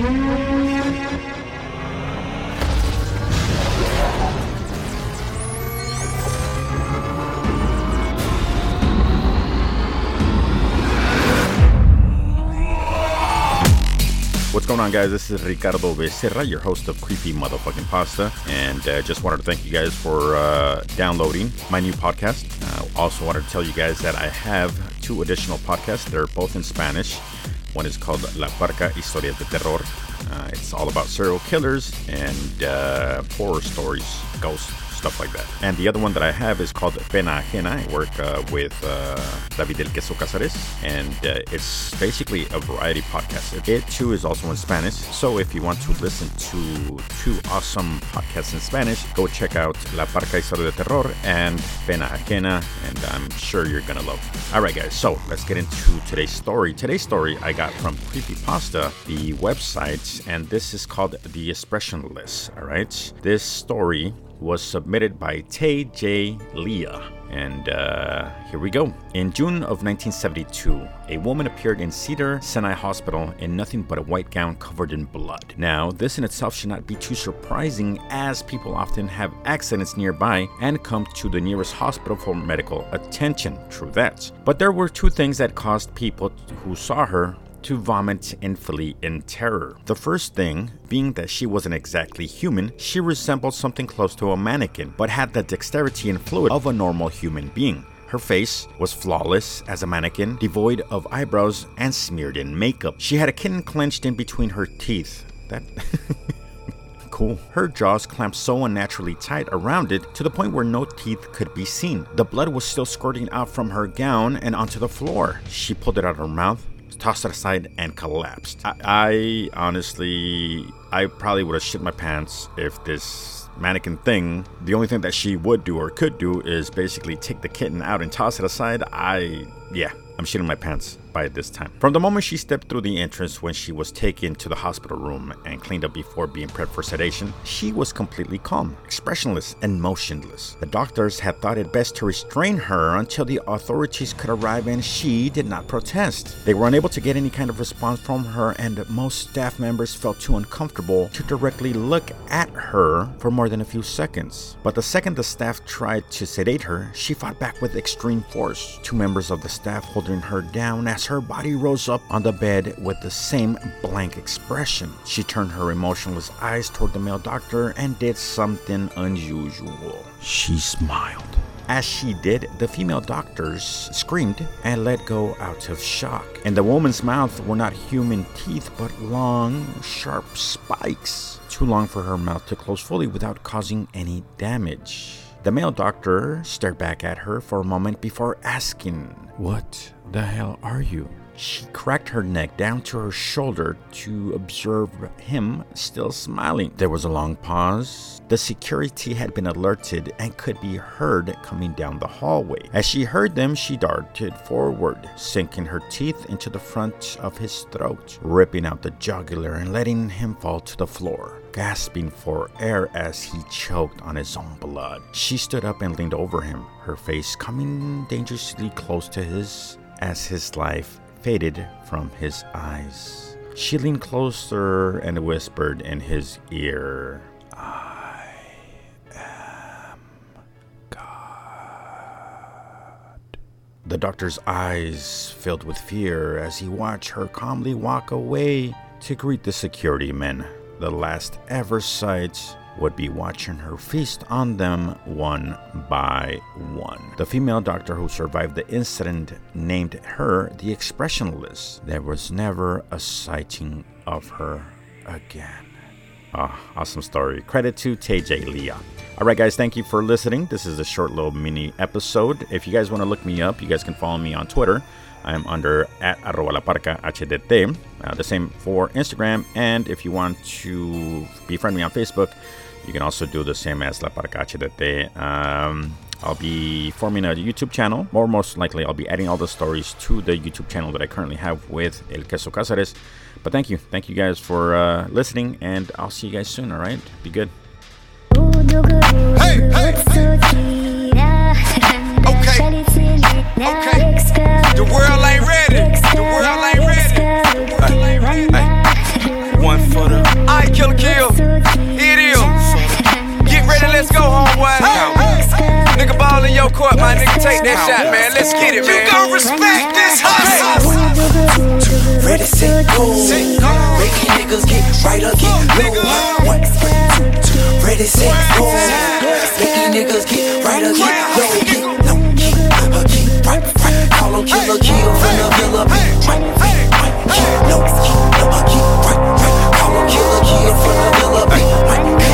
What's going on, guys? This is Ricardo Becerra, your host of Creepy Motherfucking Pasta, and uh, just wanted to thank you guys for uh, downloading my new podcast. Uh, also, wanted to tell you guys that I have two additional podcasts. They're both in Spanish. One is called La Parka Historia de Terror. Uh, it's all about serial killers and uh, horror stories, ghosts, stuff like that. And the other one that I have is called Pena Ajena. I work uh, with uh, David Del Queso Cazares, and uh, it's basically a variety podcast. It too is also in Spanish, so if you want to listen to two awesome podcasts in Spanish, go check out La Parka Historia de Terror and Pena Ajena, and I'm sure you're gonna love. All right, guys, so let's get into today's story. Today's story I got from Creepypasta, the website, and this is called The Expressionless. All right, this story was submitted by TJ Leah. And uh, here we go. In June of 1972, a woman appeared in Cedar Sinai Hospital in nothing but a white gown covered in blood. Now, this in itself should not be too surprising, as people often have accidents nearby and come to the nearest hospital for medical attention. True that. But there were two things that caused people who saw her to vomit and flee in terror. The first thing being that she wasn't exactly human, she resembled something close to a mannequin, but had the dexterity and fluid of a normal human being. Her face was flawless as a mannequin, devoid of eyebrows and smeared in makeup. She had a kitten clenched in between her teeth. That. cool. Her jaws clamped so unnaturally tight around it to the point where no teeth could be seen. The blood was still squirting out from her gown and onto the floor. She pulled it out of her mouth, tossed it aside, and collapsed. I, I honestly, I probably would have shit my pants if this mannequin thing, the only thing that she would do or could do is basically take the kitten out and toss it aside. I, yeah, I'm shitting my pants by this time. From the moment she stepped through the entrance when she was taken to the hospital room and cleaned up before being prepped for sedation, she was completely calm, expressionless, and motionless. The doctors had thought it best to restrain her until the authorities could arrive and she did not protest. They were unable to get any kind of response from her and most staff members felt too uncomfortable to directly look at her for more than a few seconds. But the second the staff tried to sedate her, she fought back with extreme force. Two members of the staff holding her down as her body rose up on the bed with the same blank expression. She turned her emotionless eyes toward the male doctor and did something unusual. She smiled. As she did, the female doctors screamed and let go out of shock. In the woman's mouth were not human teeth, but long, sharp spikes, too long for her mouth to close fully without causing any damage. The male doctor stared back at her for a moment before asking, What the hell are you? She cracked her neck down to her shoulder to observe him still smiling. There was a long pause. The security had been alerted and could be heard coming down the hallway. As she heard them, she darted forward, sinking her teeth into the front of his throat, ripping out the jugular and letting him fall to the floor gasping for air as he choked on his own blood. She stood up and leaned over him, her face coming dangerously close to his as his life faded from his eyes. She leaned closer and whispered in his ear, I am God. The doctor's eyes filled with fear as he watched her calmly walk away to greet the security men. The last ever sight would be watching her feast on them one by one. The female doctor who survived the incident named her the Expressionless. There was never a sighting of her again. Ah, awesome story. Credit to TJ Leah. All right, guys, thank you for listening. This is a short little mini episode. If you guys want to look me up, you guys can follow me on Twitter. I'm under at arroba la parka HDT. Uh, the same for Instagram. And if you want to befriend me on Facebook, you can also do the same as La Parka HDT. Um, I'll be forming a YouTube channel, or most likely, I'll be adding all the stories to the YouTube channel that I currently have with El Queso Cazares. But thank you. Thank you guys for uh, listening, and I'll see you guys soon, all right? Be good. Hey, hey, Okay. Okay. The world ain't ready. The world ain't ready. Hey, hey. One for the I kill kill. It is. Get ready, let's go, homeboy. Hey, nigga ball in your court, my nigga. Take that shot, man. Let's get it, man. You gon' respect this hustle. Ready, set, go. Making niggas get right up, get low. One, two, ready, set, go. Making niggas get right up, get low. Call 'em killer, kill from the villa. Right, right, right. Get low, get, uh, get right, right. Call 'em killer, kill from the villa. Right, right.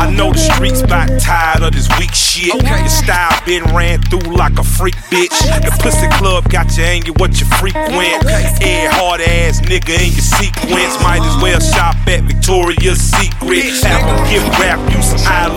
I know the streets about tired of this weak shit. Your style been ran through like a freak bitch. The pussy club got you hanging what you frequent. Air hard ass nigga in your sequence. Might as well shop at Victoria's Secret. Have to give rap you some I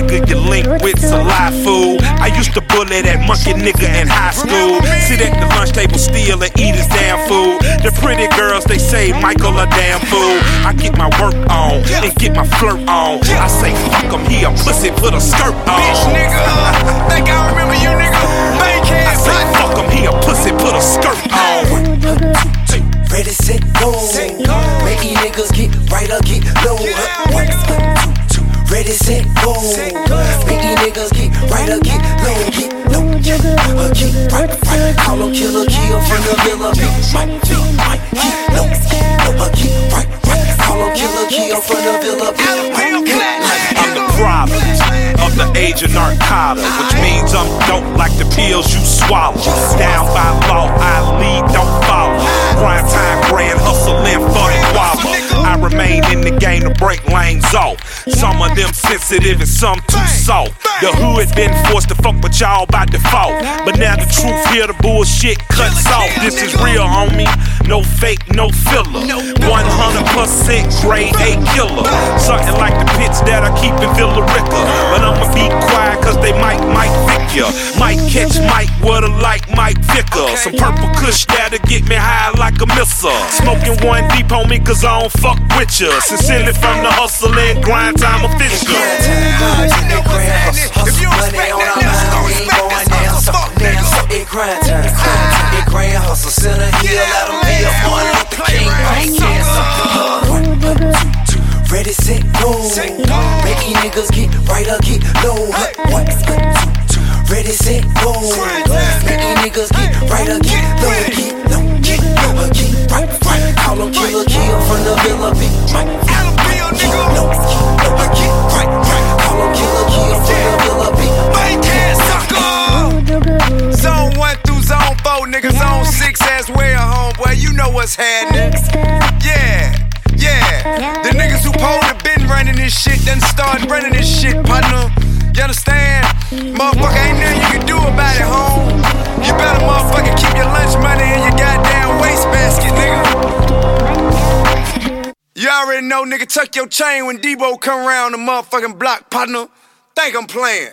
nigga you link with's a lie fool. I used to bully that monkey nigga in high school. Sit at the lunch table, steal and eat his damn food. The pretty girls, they say Michael a damn fool. I get my work on and get my flirt on. I say fuck him, he a pussy, put a skirt on. Bitch, nigga. Think I remember you, nigga. I say fuck him, he a pussy, put a skirt on. Ready, set, go. Making niggas get right or get low. Get low, get, uh, get right, right. Call 'em killer, kill from the villa. Big Mike, big Mike. Get low, get, uh, get right, right. Call 'em killer, kill from the villa. Big Mike. I'm the product of the age of narcotic, which means I'm dope like the pills you swallow. Down by law, I lead, don't follow. Grind time, grand hustling for the guava. I remain in the game break lanes off. Some of them sensitive and some too soft. The hood been forced to fuck with y'all by default. But now the truth here, the bullshit cuts off. This is real, homie. No fake, no filler. 100% grade A killer. Something like the pits that I keep in Villa Rica. But I'ma be quiet cause they might, might ya. Might catch Mike with a like Mike Vicker. Some purple kush that'll get me high like a missile. Smoking one deep, homie, cause I don't fuck with ya. Sincerely from the hustle and grind time official. If you don't respect that nigga, you don't respect this hustle, fuck nigga. It grind time, it grand hustle, center hill, let 'em be a Martin Luther King, right? Yeah, One, two, two, ready, set, go. Making niggas get right or get low. One, two, ready, set, go. Making niggas get right or get low. Get low, get low, get right, right. Call 'em killer, kill from the villa, big Mike. Gotta be a Get nigga. low, get low, get right, right. Call 'em killer, kill from the villa, big Mike. Make hands, sucker. Zone 1 through zone 4, nigga. Zone 6 as well, homeboy. You know what's happening. Yeah, yeah. The niggas who pulled have been running this shit, done started running this shit, partner. You understand? Motherfucker, already know, nigga, tuck your chain when Debo come around the motherfucking block, partner. Think I'm playing.